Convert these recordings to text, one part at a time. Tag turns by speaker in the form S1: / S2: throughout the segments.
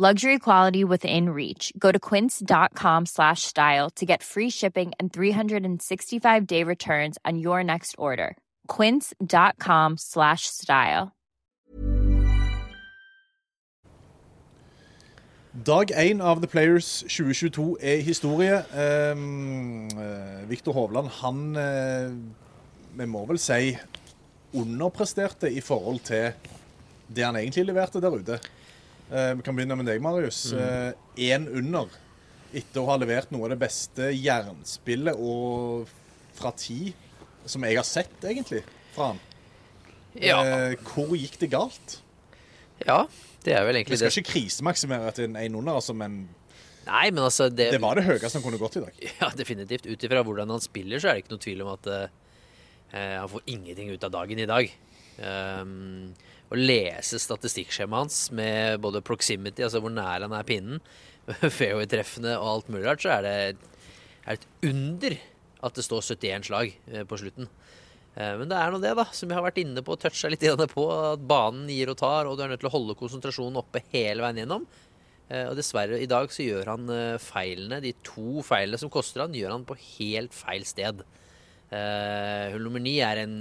S1: Luxury quality within reach. Go to quince.com slash style to get free shipping and 365 day returns on your next order. Quince.com slash style.
S2: Dag én av The Players 2022 er historie. Um, uh, Viktor Hovland, han uh, Vi må vel si underpresterte i forhold til det han egentlig leverte der ute. Uh, vi kan begynne med deg, Marius. Én mm. under etter å ha levert noe av det beste jernspillet og fra tid som jeg har sett, egentlig, fra han.
S3: Ja.
S2: hvor gikk det galt?
S3: Ja, det er vel egentlig det.
S2: Vi skal ikke krisemaksimere til en én under, altså, men
S3: Nei, men altså det,
S2: det var det høyeste han kunne gått i dag.
S3: Ja, definitivt. Ut ifra hvordan han spiller, så er det ikke noe tvil om at uh, han får ingenting ut av dagen i dag. Um, å lese statistikkskjemaet hans med både proximity, altså hvor nær han er pinnen, fairway-treffene og alt mulig rart, så er det, er et under at det står 71 slag uh, på slutten. Uh, men det er nå det, da, som vi har vært inne på og toucha litt på, at banen gir og tar, og du er nødt til å holde konsentrasjonen oppe hele veien gjennom. Og dessverre, i dag så gjør han feilene, de to feilene som koster han, gjør han på helt feil sted. Hull nummer ni er en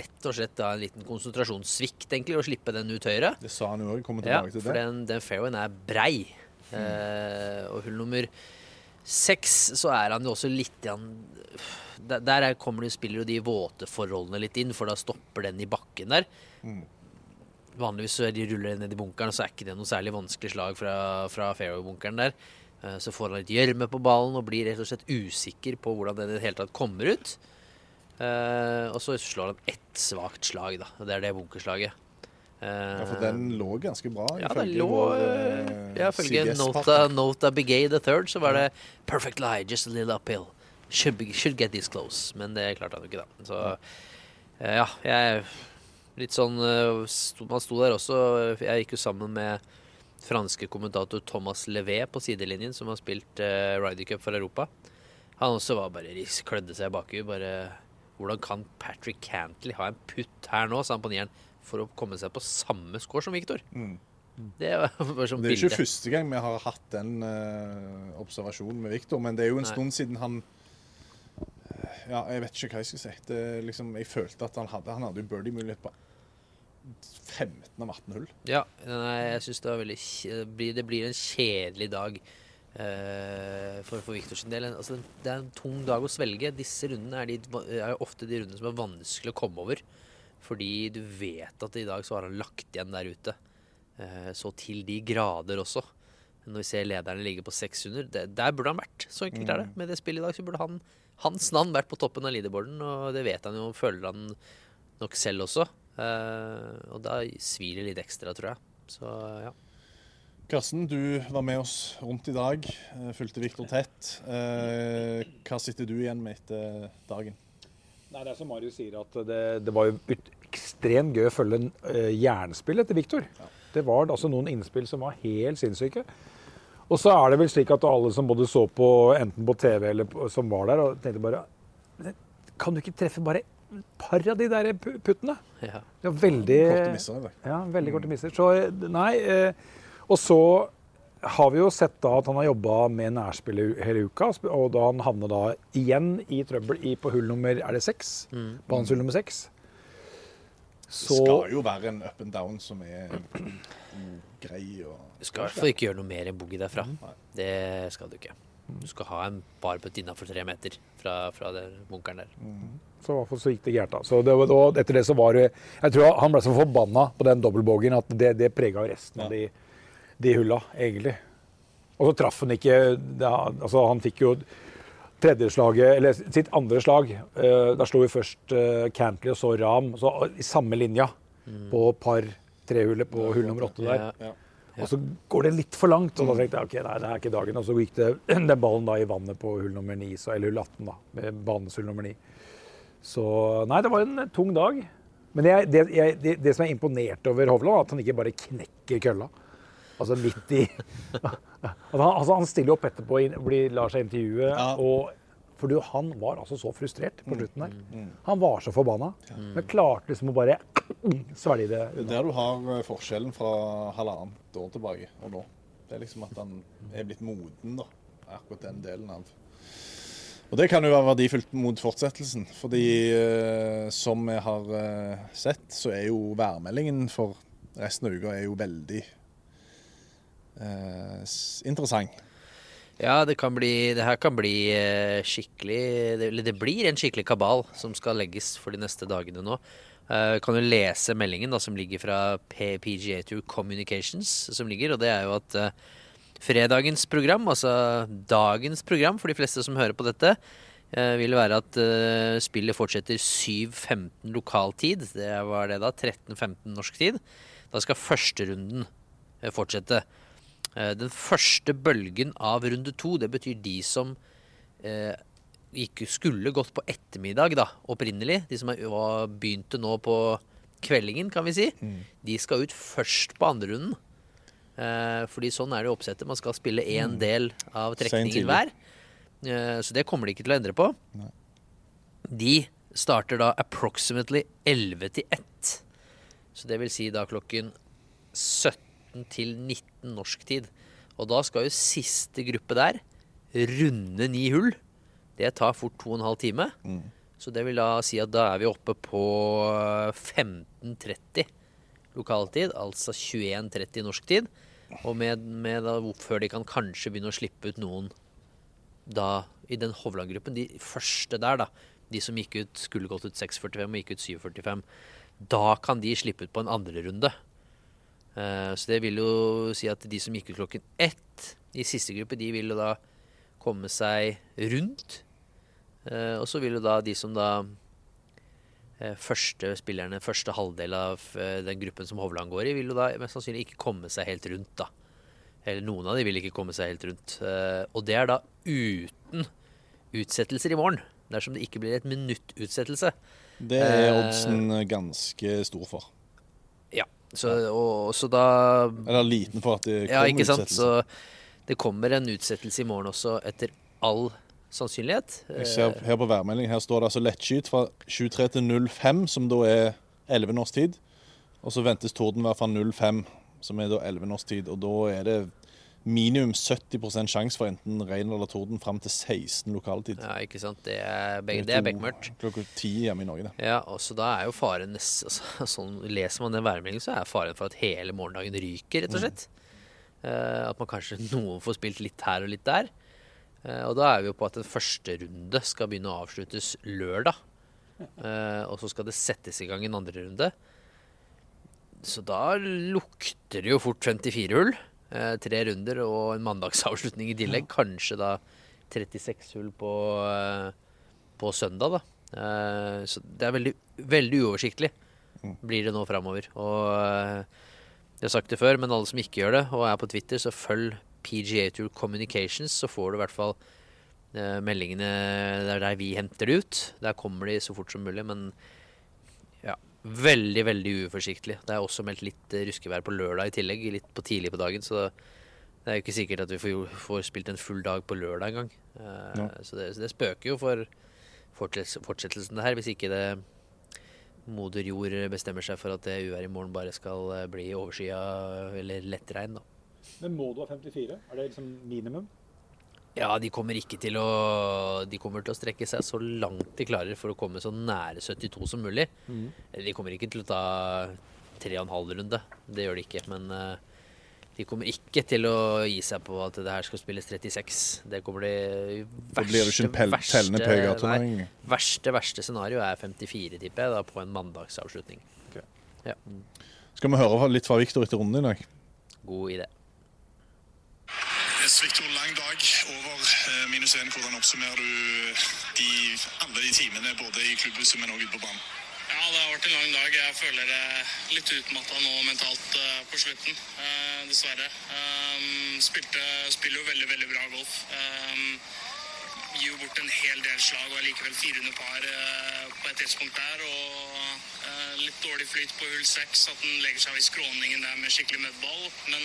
S3: rett og slett da, en liten konsentrasjonssvikt, egentlig, å slippe den ut høyre.
S2: Det sa han jo òg. Kommer tilbake
S3: ja,
S2: til det.
S3: For den, den fairwayen er brei. Mm. Eh, og hull nummer seks så er han jo også litt han, Der, der kommer det, spiller jo de våte forholdene litt inn, for da stopper den i bakken der. Mm. Vanligvis så er de ruller ned i bunkeren, så er ikke det noe særlig vanskelig slag fra, fra fairway-bunkeren der. Uh, så får han litt gjørme på ballen og blir rett og slett usikker på hvordan den i det hele tatt kommer ut. Uh, og så slår han ett svakt slag, da. Og det er det bunkerslaget. Uh,
S2: ja, for den lå ganske bra,
S3: ja, ifølge lå, uh, ja, ifølge Nota, Nota Begay the Third, så var det 'perfect lie, just a little uphill'. Should, be, should get this close. Men det klarte han jo ikke, da. Så ja, jeg Litt sånn Man sto der også. Jeg gikk jo sammen med franske kommentator Thomas Levé på sidelinjen, som har spilt uh, Ryder Cup for Europa. Han også var bare klødde seg i bakhjulet. Bare hvordan kan Patrick Cantley ha en putt her nå, sa han på nieren, for å komme seg på samme score som Victor? Mm. Det, var
S2: som det er ikke første gang vi har hatt den uh, observasjonen med Victor, men det er jo en Nei. stund siden han Ja, jeg vet ikke hva jeg skal si. Det, liksom, jeg følte at han hadde Han hadde jo birdie-mulighet på 15 av 18 hull.
S3: Ja, nei, jeg syns det Det blir en kjedelig dag for, for Victor sin del. Altså, det er en tung dag å svelge. Disse rundene er, de, er ofte de rundene som er vanskelig å komme over. Fordi du vet at i dag så har han lagt igjen der ute. Uh, så til de grader også. Når vi ser lederne ligge på 600, det, der burde han vært. Så enkelt er det. Mm. Med det spillet i dag så burde han, hans navn vært på toppen av leaderboarden, og det vet han jo, føler han nok selv også. Uh, og da svir det litt ekstra, tror jeg. Så ja.
S2: Karsten, du var med oss rundt i dag. Eh, fulgte Viktor tett. Uh, hva sitter du igjen med etter dagen?
S4: Nei, Det er som Marius sier, at det, det var jo ekstremt gøy å følge uh, jernspillet til Viktor. Ja. Det var altså noen innspill som var helt sinnssyke. Og så er det vel slik at alle som både så på enten på TV eller på, som var der, og tenkte bare Kan du ikke treffe bare par av de der puttene. Ja. Det var veldig
S2: Korte misser.
S4: Ja, veldig korte misser. Så nei. Eh, og så har vi jo sett da at han har jobba med nærspill hele uka. Og da han havner da igjen i trøbbel i, på hull nummer er det seks. Mm. Banens hull nummer seks.
S2: Så, det skal jo være en up and down som er grei. Og...
S3: Du skal i hvert fall ikke gjøre noe mer enn boogie derfra. Mm. Det skal du ikke. Du skal ha en barputt innafor tre meter fra, fra bunkeren der.
S4: Så i hvert fall så gikk det gærent. da. Så det, var- og etter det så var det Jeg tror han ble så forbanna på den dobbeltbogen at det, det prega resten av de, de hulla, egentlig. Og så traff han ikke Altså, han fikk jo tredje slaget, eller sitt andre slag. Eh, da slo vi først eh, Cantley og så Ram, så i samme linja på par trehullet på hull nummer åtte der.
S3: Ja.
S2: Ja.
S4: Og så går det litt for langt, og da tenkte jeg ok, nei, det er ikke dagen. Og så gikk det den ballen da i vannet på hull nummer 9, så, eller hull 18, da, med banens hull nummer 9. Så nei, det var en tung dag. Men jeg, det, jeg, det, det som er imponert over Hovland, er at han ikke bare knekker kølla. Altså midt i at han, altså, han stiller opp etterpå, blir, lar seg intervjue.
S2: Ja.
S4: og for du, han var altså så frustrert på slutten der. Han var så forbanna. Men klarte liksom å bare svelge det.
S2: Det er der du har eh, forskjellen fra halvannet år tilbake og nå. Det er liksom at han er blitt moden, da. Akkurat den delen av Og det kan jo være verdifullt mot fortsettelsen. Fordi eh, som vi har eh, sett, så er jo værmeldingen for resten av uka er jo veldig eh, interessant.
S3: Ja, det, kan bli, det her kan bli eh, skikkelig det, det blir en skikkelig kabal som skal legges for de neste dagene nå. Uh, kan jo lese meldingen da, som ligger fra PGA Tour Communications, som ligger, og det er jo at uh, fredagens program, altså dagens program for de fleste som hører på dette, uh, vil være at uh, spillet fortsetter 7.15 lokaltid. Det var det da, 13.15 norsk tid. Da skal førsterunden fortsette. Eh, Den første bølgen av runde to, det betyr de som eh, ikke skulle gått på ettermiddag da, opprinnelig, de som var begynte nå på kveldingen, kan vi si, de skal ut først på andre runden. Eh, fordi sånn er det oppsettet. Man skal spille én del av trekningen hver. Eh, så det kommer de ikke til å endre på. De starter da approximately 11 til 1. Så det vil si da klokken 17 til 19 norsk tid. Og da skal jo siste gruppe der runde ni hull. Det tar fort to og en halv time. Så det vil da si at da er vi oppe på 15.30 lokaltid, altså 21.30 norsk tid. Og med, med da, før de kan kanskje begynne å slippe ut noen da i den Hovland-gruppen, de første der, da, de som gikk ut, skulle gått ut 6.45 og gikk ut 7.45, da kan de slippe ut på en andre runde. Eh, så det vil jo si at de som gikk ut klokken ett i siste gruppe, de vil jo da komme seg rundt. Eh, og så vil jo da de som da eh, første spillerne, første halvdel av den gruppen som Hovland går i, vil jo da mest sannsynlig ikke komme seg helt rundt, da. Eller noen av de vil ikke komme seg helt rundt. Og det er da uten utsettelser i morgen. Dersom det ikke blir et minutt utsettelse.
S2: Det er oddsen ganske stor for.
S3: Ja, så, og, så da
S2: Eller liten for at det
S3: Ja,
S2: kommer
S3: ikke sant?
S2: utsettelse.
S3: Så det kommer en utsettelse i morgen også, etter all sannsynlighet.
S2: Jeg ser her på værmeldingen her står det altså lettskyet fra 23 til 05, som da er 11 norsk tid. Og så ventes tordenvær fra 05, som er da 11 norsk tid. Og da er det minimum 70% sjanse for enten regn eller torden fram til 16 lokaltid.
S3: Ja, ikke sant. Det er, begge, det er bekmørkt.
S2: Klokka 10 hjemme i Norge, det.
S3: Ja, og så da er jo faren nest- altså, sånn, Leser man den værmeldingen, så er faren for at hele morgendagen ryker, rett og slett. Eh, at man kanskje noen får spilt litt her og litt der. Uh, og da er vi jo på at en første runde skal begynne å avsluttes lørdag. Uh, og så skal det settes i gang en andre runde. Så da lukter det jo fort 54 hull. Eh, tre runder og en mandagsavslutning i tillegg. Kanskje da 36 hull på, eh, på søndag, da. Eh, så det er veldig, veldig uoversiktlig, blir det nå framover. Og jeg har sagt det før, men alle som ikke gjør det, og er på Twitter, så følg PGA Tour Communications, så får du i hvert fall meldingene Det er der vi henter det ut. Der kommer de så fort som mulig, men veldig, veldig uforsiktlig. Det er også meldt litt eh, ruskevær på lørdag i tillegg, litt på tidlig på dagen, så det er jo ikke sikkert at vi får, får spilt en full dag på lørdag engang. Eh,
S2: Ja.
S3: Så, det, så det spøker jo for fortsett- fortsettelsen det her, hvis ikke det moder jord bestemmer seg for at det uværet i morgen bare skal eh, bli overskya eller lettregn, da.
S4: Men må du ha 54? Er det liksom minimum?
S3: Ja, de kommer ikke til å De kommer til å strekke seg så langt de klarer for å komme så nære 72 som mulig. De kommer ikke til å ta tre og en halv runde. Det gjør de ikke. Men eh, de kommer ikke til å gi seg på at det her skal spilles 36. Det kommer de
S2: verste, blir det ikke en pel- tellende
S3: nei, verste, verste scenario er 54, tipper jeg, da, på en mandagsavslutning.
S2: Skal vi høre litt fra Viktor etter runden i dag?
S3: God idé.
S5: Yes, Victor, lang dag eh, minus én. Hvordan oppsummerer du de, alle de timene både i klubbhuset, men også ute på banen?
S6: Ja, det har vært en lang dag. Jeg føler jeg litt utmatta nå mentalt uh, på slutten, uh, dessverre. Um, spilte, spiller jo veldig, veldig bra golf. Um, gir jo bort en hel del slag og er likevel 400 par uh, på et tidspunkt der. Og eh, litt dårlig flyt på hull 6, at den legger seg i skråningen der med skikkelig møddball. Men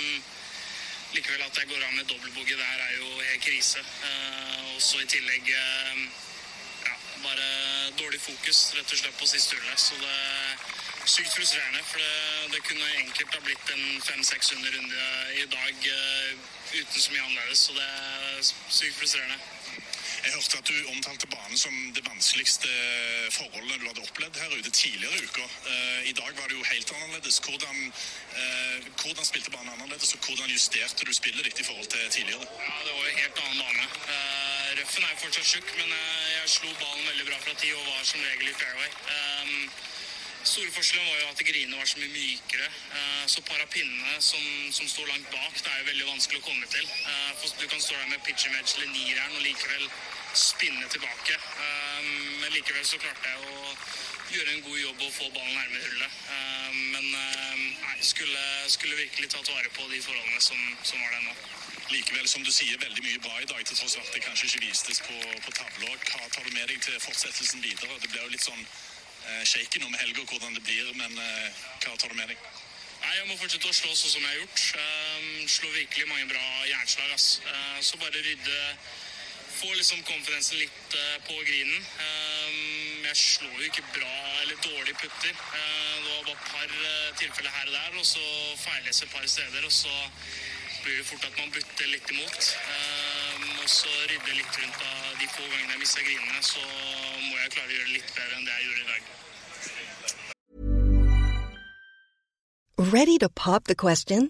S6: likevel at jeg går av med dobbeltboogie der, er jo helt krise. Eh, og så i tillegg eh, ja, bare dårlig fokus rett og slett på siste hullet. Så det er sykt frustrerende. For det, det kunne enkelt ha blitt en 500-600 runde i dag eh, uten så mye annerledes. Så det er sykt frustrerende.
S5: Jeg hørte at du omtalte banen som det vanskeligste forholdet du hadde opplevd her ute tidligere i uka. Eh, I dag var det jo helt annerledes. Hvordan, eh, hvordan spilte banen annerledes, og hvordan justerte du spillet ditt i forhold til tidligere?
S6: Ja, det var en helt annen bane. Uh, røffen er jo fortsatt tjukk, men eh, jeg slo ballen veldig bra fra ti og var som regel i fairway. Store forskjellen var jo at grinene var så mye mykere. Eh, så par av pinnene som, som står langt bak, det er jo veldig vanskelig å komme til. Eh, du kan stå der med pitching wedge eller nireren og likevel spinne tilbake. Eh, men likevel så klarte jeg å gjøre en god jobb og få ballen nærme hullet. Eh, men eh, nei, skulle, skulle virkelig tatt vare på de forholdene som, som var der nå.
S5: Likevel, som du sier, veldig mye bra i dag, til tross for at det kanskje ikke vistes på, på tavla. Hva tar du med deg til fortsettelsen videre? Det blir jo litt sånn eh, shaky nå med helga hvordan det blir, men eh, hva tar du med deg?
S6: Nei, Jeg må fortsette å slå sånn som jeg har gjort. Um, slå virkelig mange bra jernslag. ass. Uh, så bare rydde Få liksom konfidensen litt uh, på grinen. Um, jeg slår jo ikke bra eller dårlig putter. Uh, det var bare et par uh, tilfeller her og der, og så feilleser et par steder. Og så blir det fort at man butter litt imot. Um, og så rydde litt rundt av de få gangene jeg mista grinene, så må jeg klare å gjøre det litt bedre enn det jeg gjorde i dag.
S7: Ready to pop the question?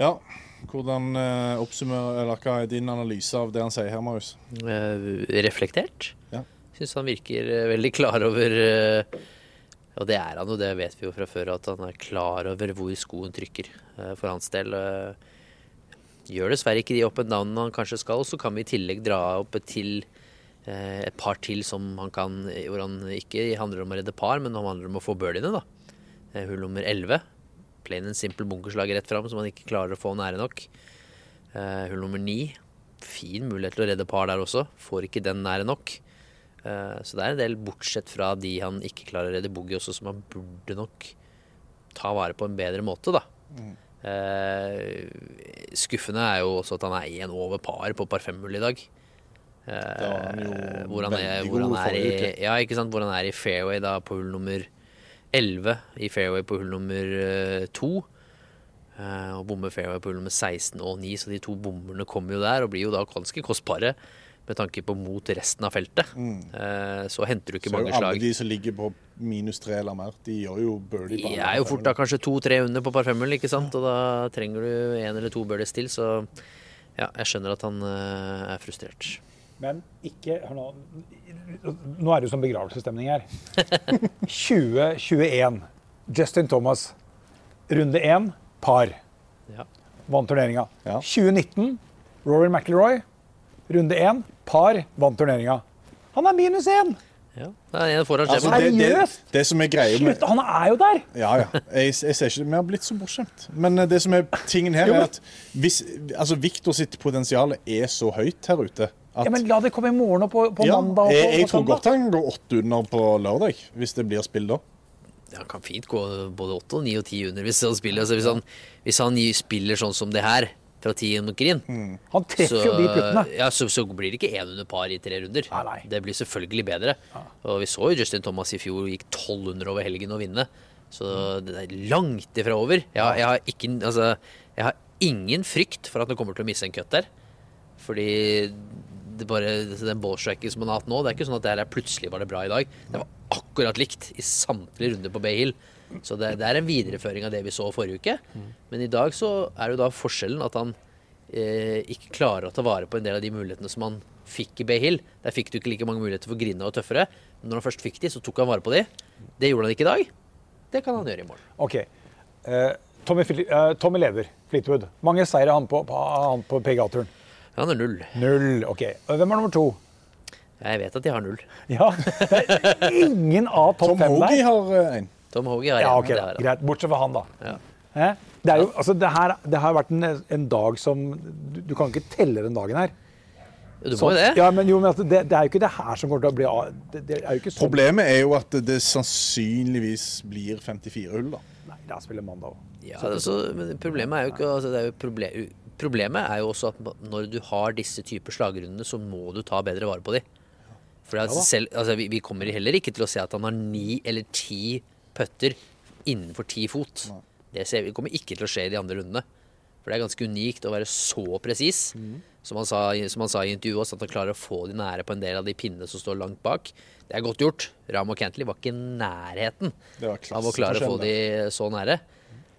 S2: Ja. Hvordan eh, oppsummerer Eller hva er din analyse av det han sier her, Marius?
S3: Eh, reflektert.
S2: Ja.
S3: Syns han virker eh, veldig klar over eh, Og det er han jo, det vet vi jo fra før, at han er klar over hvor skoen trykker eh, for hans del. eh. Gjør dessverre ikke de opp en down han kanskje skal, så kan vi i tillegg dra opp til eh, et par til som han kan Hvor han ikke handler om å redde par, men han handler om å få birdiene, da. Hull nummer 11. Plain en simpel bunkerslag rett fram som han ikke klarer å få nære nok. Uh, hull nummer 9. Fin mulighet til å redde par der også. Får ikke den nære nok. Eh, så det er en del, bortsett fra de han ikke klarer å redde boogie også, som han burde nok ta vare på en bedre måte, da. Eh, skuffende er jo også at han er én over par på par fem-hull i dag.
S2: Da er han jo
S3: hvor han er, hvor han i, ja? Hvor han er i fairway da på hull nummer 11 i fairway på hull nummer eh, to. Eh, og bommer fairway på hull nummer 16 og 9, så de to bommerne kommer jo der og blir jo da ganske kostbare med tanke på mot resten av feltet. Mm. så henter du ikke.
S2: Så
S3: mange
S2: alle
S3: slag.
S2: de som ligger på minus tre eller mer, de gjør jo birdie
S3: De
S2: alle
S3: er jo fort da kanskje to-tre under på par femhull, ikke sant? Og da trenger du en eller to birdies til, så ja, jeg skjønner at han eh, er frustrert.
S4: Men ikke hør nå. Nå er det jo sånn begravelsesstemning her. 2021. Justin Thomas. Runde én, par.
S3: Ja.
S4: Vant turneringa.
S2: Ja.
S4: 2019. Rory McIlroy. Runde én, par. Vant turneringa. Han er minus én!
S3: Ja, er
S2: Altså, det, det, det som er greia med
S4: Slutt, han er jo der!
S2: Ja, ja. Jeg, jeg ser ikke det. Vi har blitt så bortskjemt. Men eh, det som er tingen her, er at hvis altså, Victor sitt potensial er så høyt her ute
S4: Ja, men La det komme i morgen og på, på
S2: Ja,
S4: mandag og på,
S2: jeg, jeg tror godt han går åtte under på lørdag, hvis det blir spill da.
S3: Ja, Han kan fint gå både åtte, og ni og ti under hvis han spiller. Altså, hvis, han, hvis han spiller sånn som det her, fra ti under green,
S4: Han treffer jo de puttene.
S3: ja, så, så blir det ikke én under par i tre runder.
S4: Nei, nei.
S3: Det blir selvfølgelig bedre. Og vi så jo Justin Thomas i fjor gikk 12 under over helgen å vinne. Så det er langt ifra over. Jeg, jeg, har ikke, altså, jeg har ingen frykt for at han kommer til å misse en cut der. Fordi det bare, den ballstriken som han har hatt nå, det er ikke sånn at det her er plutselig var det bra i dag. Det var akkurat likt i samtlige runder på Bay Hill. Så det, det er en videreføring av det vi så forrige uke. Men i dag så er jo da forskjellen at han eh, ikke klarer å ta vare på en del av de mulighetene som han fikk i Bay Hill. Der fikk du ikke like mange muligheter for Grina og tøffere. Men når han først fikk de, så tok han vare på de. Det gjorde han ikke i dag. Det kan han gjøre i morgen.
S4: OK. Uh, Tommy, eh, Tommy Lever, Fleetwood. Mange seire han på, på, han på PGA-turen.
S3: Han er null.
S4: Null. OK. Hvem er nummer to?
S3: Jeg vet at de har null.
S4: Ja, det er ingen av topp
S2: Tom
S4: fem
S2: Hogie
S4: der.
S2: har eh, en.
S3: Tom Hogie har
S4: Ja,
S3: en.
S4: ok,
S3: det
S4: da.
S3: har han.
S4: Greit. Bortsett fra han, da.
S3: Ja.
S4: Hæ? Det, er jo, altså, det, her, det har vært en, en dag som du, du kan ikke telle den dagen her.
S3: Du må så, det.
S4: Ja, men jo, men altså, det, det er jo ikke det her som kommer til å bli av. Det, det er jo ikke sånn.
S2: Problemet er jo at det sannsynligvis blir 54 hull, da.
S4: Nei, da spiller mandag òg.
S3: Ja, altså, problemet er jo ikke altså, det er jo Problemet er jo også at når du har disse typer slagrundene, så må du ta bedre vare på dem. For selv, altså, vi, vi kommer heller ikke til å se at han har ni eller ti putter innenfor ti fot. Det ser, vi kommer ikke til å skje i de andre rundene. For det er ganske unikt å være så presis. Som, han sa, i- som han sa i intervjuet også, at han klarer å få de nære på en del av de pinnene som står langt bak. Det er godt gjort. Ram og Cantley var ikke i nærheten av å klare å få de så nære.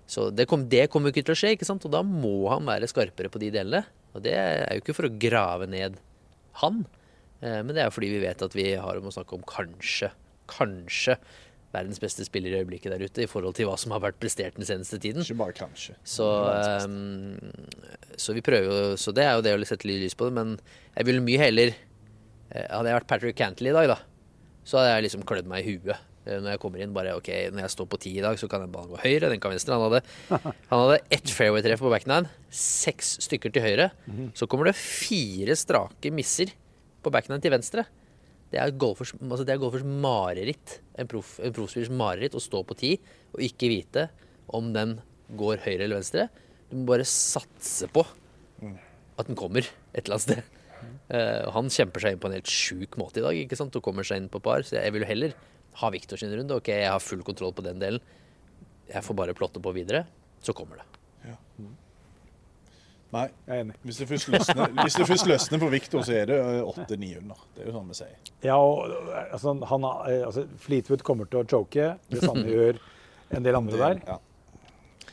S3: Så det, kom, kommer jo ikke til å skje, ikke sant? og da må han være skarpere på de delene. Og det er jo ikke for å grave ned han, eh, men det er fordi vi vet at vi har om å snakke om kanskje, kanskje verdens beste spiller i øyeblikket der ute i forhold til hva som har vært prestert den seneste tiden.
S2: Ikke bare kanskje.
S3: Så, ehm, så vi prøver jo Så det er jo det å sette litt lys på det, men jeg ville mye heller eh, Hadde jeg vært Patrick Cantley i dag, da, så hadde jeg liksom klødd meg i huet eh, når jeg kommer inn. Bare OK, når jeg står på ti i dag, så kan den ballen gå høyre, den kan venstre. Han hadde, han hadde ett fairway-treff på backhand, seks stykker til høyre. Så kommer det fire strake misser på backhand til venstre. Det er golfers, altså det er golfers mareritt. En, proff, en proffspillers mareritt å stå på ti og ikke vite om den går høyre eller venstre. Du må bare satse på at den kommer et eller annet sted. Uh, han kjemper seg inn på en helt sjuk måte i dag ikke sant? og kommer seg inn på par. Så jeg vil jo heller ha Victor sin runde. Ok, jeg har full kontroll på den delen. Jeg får bare plotte på videre, så kommer det.
S2: Nei.
S4: Jeg er enig.
S2: Hvis det først løsner, hvis det først løsner på Victor, så er det åtte-ni under. Det er jo sånn vi sier.
S4: Ja, og altså, han, eh, altså, Fleetwood kommer til å choke. Det samme gjør en del andre der.
S2: Ja.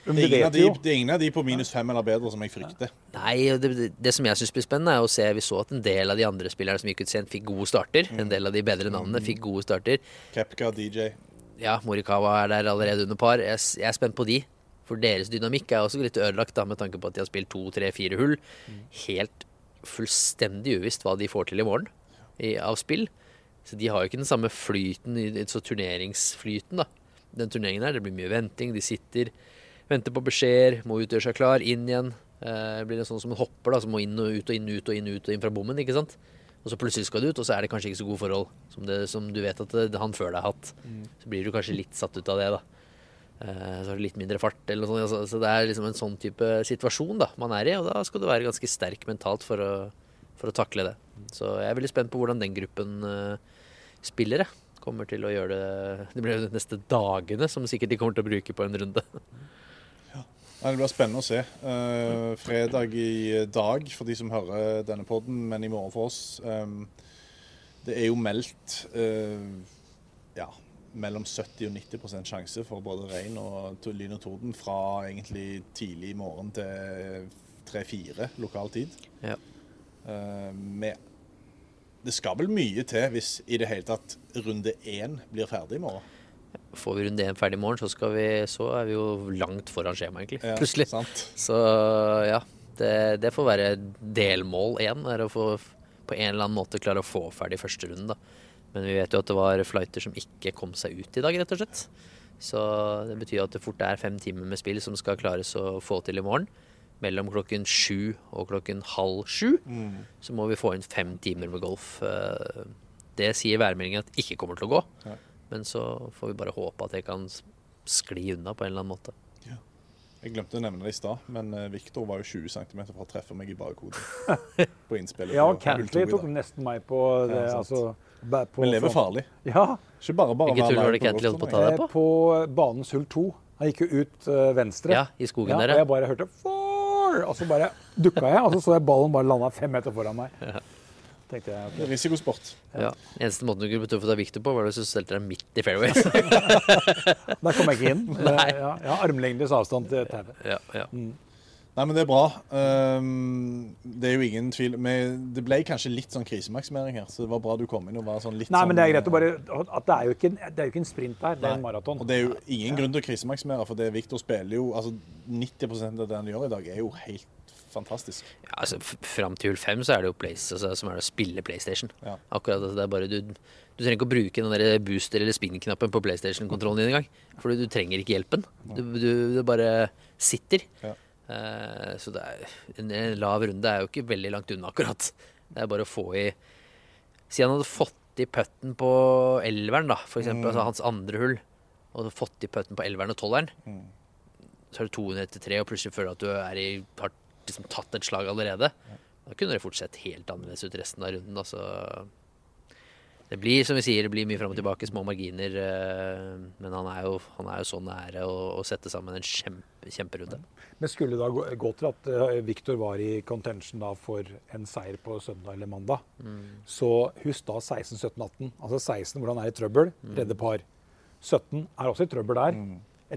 S4: Men
S2: Det,
S4: vi
S2: er de, det er ingen av de på minus fem eller bedre som jeg frykter.
S3: Nei, det, det, det som jeg syns blir spennende, er å se Vi så at en del av de andre spillerne som gikk ut sent, fikk gode starter. En del av de bedre navnene fikk gode starter.
S2: Kepka, DJ.
S3: Ja, Morikawa er der allerede under par. Jeg, jeg er spent på de. For deres dynamikk er også litt ødelagt, da, med tanke på at de har spilt to, tre, fire hull. Helt fullstendig uvisst hva de får til i morgen i, av spill. Så de har jo ikke den samme flyten, så turneringsflyten, da. Den turneringen her, det blir mye venting. De sitter, venter på beskjeder, må utgjøre seg klar, inn igjen. Eh, blir det sånn som en hopper, da, som må inn og ut og inn, ut og inn, ut og inn fra bommen, ikke sant. Og så plutselig skal du ut, og så er det kanskje ikke så gode forhold som, det, som du vet at det, han før deg har hatt. Så blir du kanskje litt satt ut av det, da. Eh, Så har du litt mindre fart eller noe sånt. Altså, så det er liksom en sånn type situasjon da, man er i, og da skal du være ganske sterk mentalt for å, for å takle det. Så jeg er veldig spent på hvordan den gruppen eh, jeg. kommer til å gjøre det Det blir de neste dagene som sikkert de kommer til å bruke på en runde.
S2: Det blir spennende å se. Uh, fredag i dag for de som hører denne podden, men i morgen for oss. Um, det er jo meldt uh, ja, mellom 70 og 90% sjanse for både regn og lyn og torden fra egentlig tidlig i morgen til 3-4 lokal tid.
S3: Ja.
S2: Uh, med, det skal vel mye til hvis i det hele tatt runde én blir ferdig i morgen.
S3: Får vi runde én ferdig i morgen, så, skal vi, så er vi jo langt foran skjema, egentlig.
S2: Ja,
S3: Plutselig.
S2: sant.
S3: Så ja, det, det får være delmål én. Er å få, på en eller annen måte klare å få ferdig første runde, da. Men vi vet jo at det var flighter som ikke kom seg ut i dag, rett og slett. Så det betyr at det fort er fem timer med spill som skal klares å få til i morgen. Mellom klokken sju og klokken halv sju så må vi få inn fem timer med golf. Eh, Det sier værmeldingen at ikke kommer til å gå.
S2: Nei.
S3: Men så får vi bare håpe at det kan skli unna på en eller annen måte. Ja.
S2: Jeg glemte å nevne det i stad, men Viktor Victor var jo 20 cm fra å treffe meg i bakhodet på innspillet.
S4: Ja, Cantley tok nesten meg på det.
S2: Ja,
S4: altså, på
S2: Men lever farlig.
S4: Ja,
S2: Ikke bare bare
S3: Hvilket
S2: være
S3: hull var det Cantley holdt på å ta
S2: golfturnering.
S3: deg
S4: på? på banens hull to. Han gikk jo ut eh, venstre.
S3: Ja, i skogen
S4: Ja,
S3: der,
S4: og jeg bare hørte for, og så bare dukka jeg, og så så jeg ballen bare landa fem meter foran meg. Tenkte jeg,
S2: Okay. Risikosport.
S3: ja. Eneste måten du kunne å få deg Victor på, var hvis du stelte deg midt i fairway.
S4: Der kom jeg ikke inn.
S3: Nei.
S4: Ja, har armlengdes avstand til tauet.
S3: ja, ja.
S2: Nei, men det er bra. Um, det er jo ingen tvil men Det ble kanskje litt sånn krisemaksimering her, så det var bra du kom inn og var sånn litt
S4: Nei,
S2: sånn
S4: men det er greit å bare At det er jo ikke, er jo ikke en sprint der, det er en maraton.
S2: Og det er jo ingen grunn til å krisemaksimere, for det Victor spiller jo altså 90% av det han gjør i dag, er jo helt fantastisk.
S3: ja altså, Fram til hull fem så er det jo Place, altså, som er det å spille PlayStation.
S2: Ja.
S3: Akkurat, altså, det er bare du, du trenger ikke å bruke den der booster- eller spin-knappen på PlayStation-kontrollen din engang. For du trenger ikke hjelpen. Du, du, du bare sitter.
S2: Ja.
S3: Uh, så det er, en, en lav runde er jo ikke veldig langt unna, akkurat. Det er bare å få i Si han hadde fått i putten på elveren, da, for eksempel, altså hans andre hull, og fått i putten på elveren og tolveren, så er det 200 etter 3, og plutselig føler du at du er i, har liksom tatt et slag allerede. Da kunne det fort sett helt annerledes ut resten av runden. Altså. Det blir som vi sier, det blir mye fram og tilbake, små marginer. eh, Men han er jo, han er jo så nære å, å sette sammen en kjempe, kjemperunde.
S4: Men skulle det da gå, gå til at Viktor var i contention da for en seier på søndag eller mandag, så husk da 16, 17, 18. Altså 16 hvor han er i trøbbel, redde par. 17 er også i trøbbel der,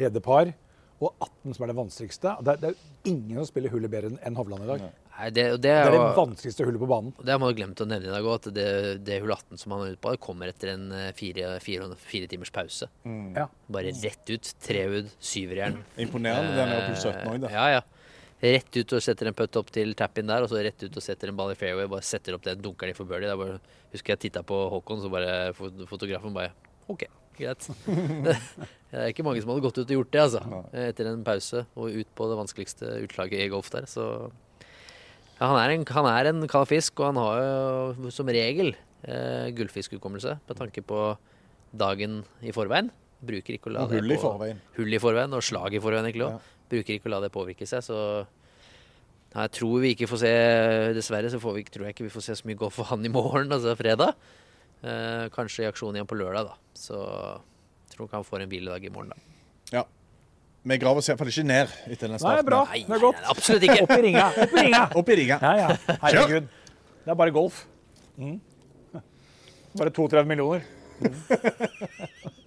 S4: redde par. Og 18 som er det vanskeligste. Det er, det er ingen som spiller hullet bedre enn- Hovland i dag.
S3: Nei, det, det
S4: Det
S3: er
S4: er det vanskeligste hullet på banen.
S3: Det har man glemt å nevne i dag òg, at det, det hull 18 som han er ute på, det kommer etter en eh, fire, fire, fire timers pause.
S4: Ja.
S3: Bare rett ut. Trehud, syverjern.
S2: Imponerende Det er med på 17 òg, det.
S3: Ja, ja. Rett ut og setter en putt opp til tap-in der, og så rett ut og setter en ball i fairway. Bare setter opp den, dunker den i for birdie. Er bare, husker jeg titta på Håkon, så bare fotografen bare OK, greit. det er ikke mange som hadde gått ut og gjort det, altså. Etter en pause og ut på det vanskeligste utslaget i golf der. Så ja, han er en, han er en kald fisk, og han har jo som regel eh, gullfiskhukommelse med tanke på dagen i forveien. Bruker ikke å la
S2: Og
S3: det
S2: hull i
S3: på-
S2: forveien.
S3: Hull i forveien, og slag i forveien, egentlig òg. Bruker ikke å la det påvirke seg, så jeg tror vi ikke får se Dessverre så får vi, tror jeg ikke vi får se så mye golf for han i morgen, altså fredag. Eh, kanskje i aksjon igjen på lørdag, da. Så tror ikke han får en hviledag i morgen, da.
S2: Ja. Vi graver oss iallfall ikke ned etter den
S4: Nei,
S2: starten.
S4: bra.
S2: Nei,
S4: Det er godt.
S3: Nei, absolutt ikke.
S4: Opp i ringa! Opp i ringa!
S2: Opp i ringa.
S4: Ja, ja. Herregud. Det er bare golf. Mm. Bare 32 millioner.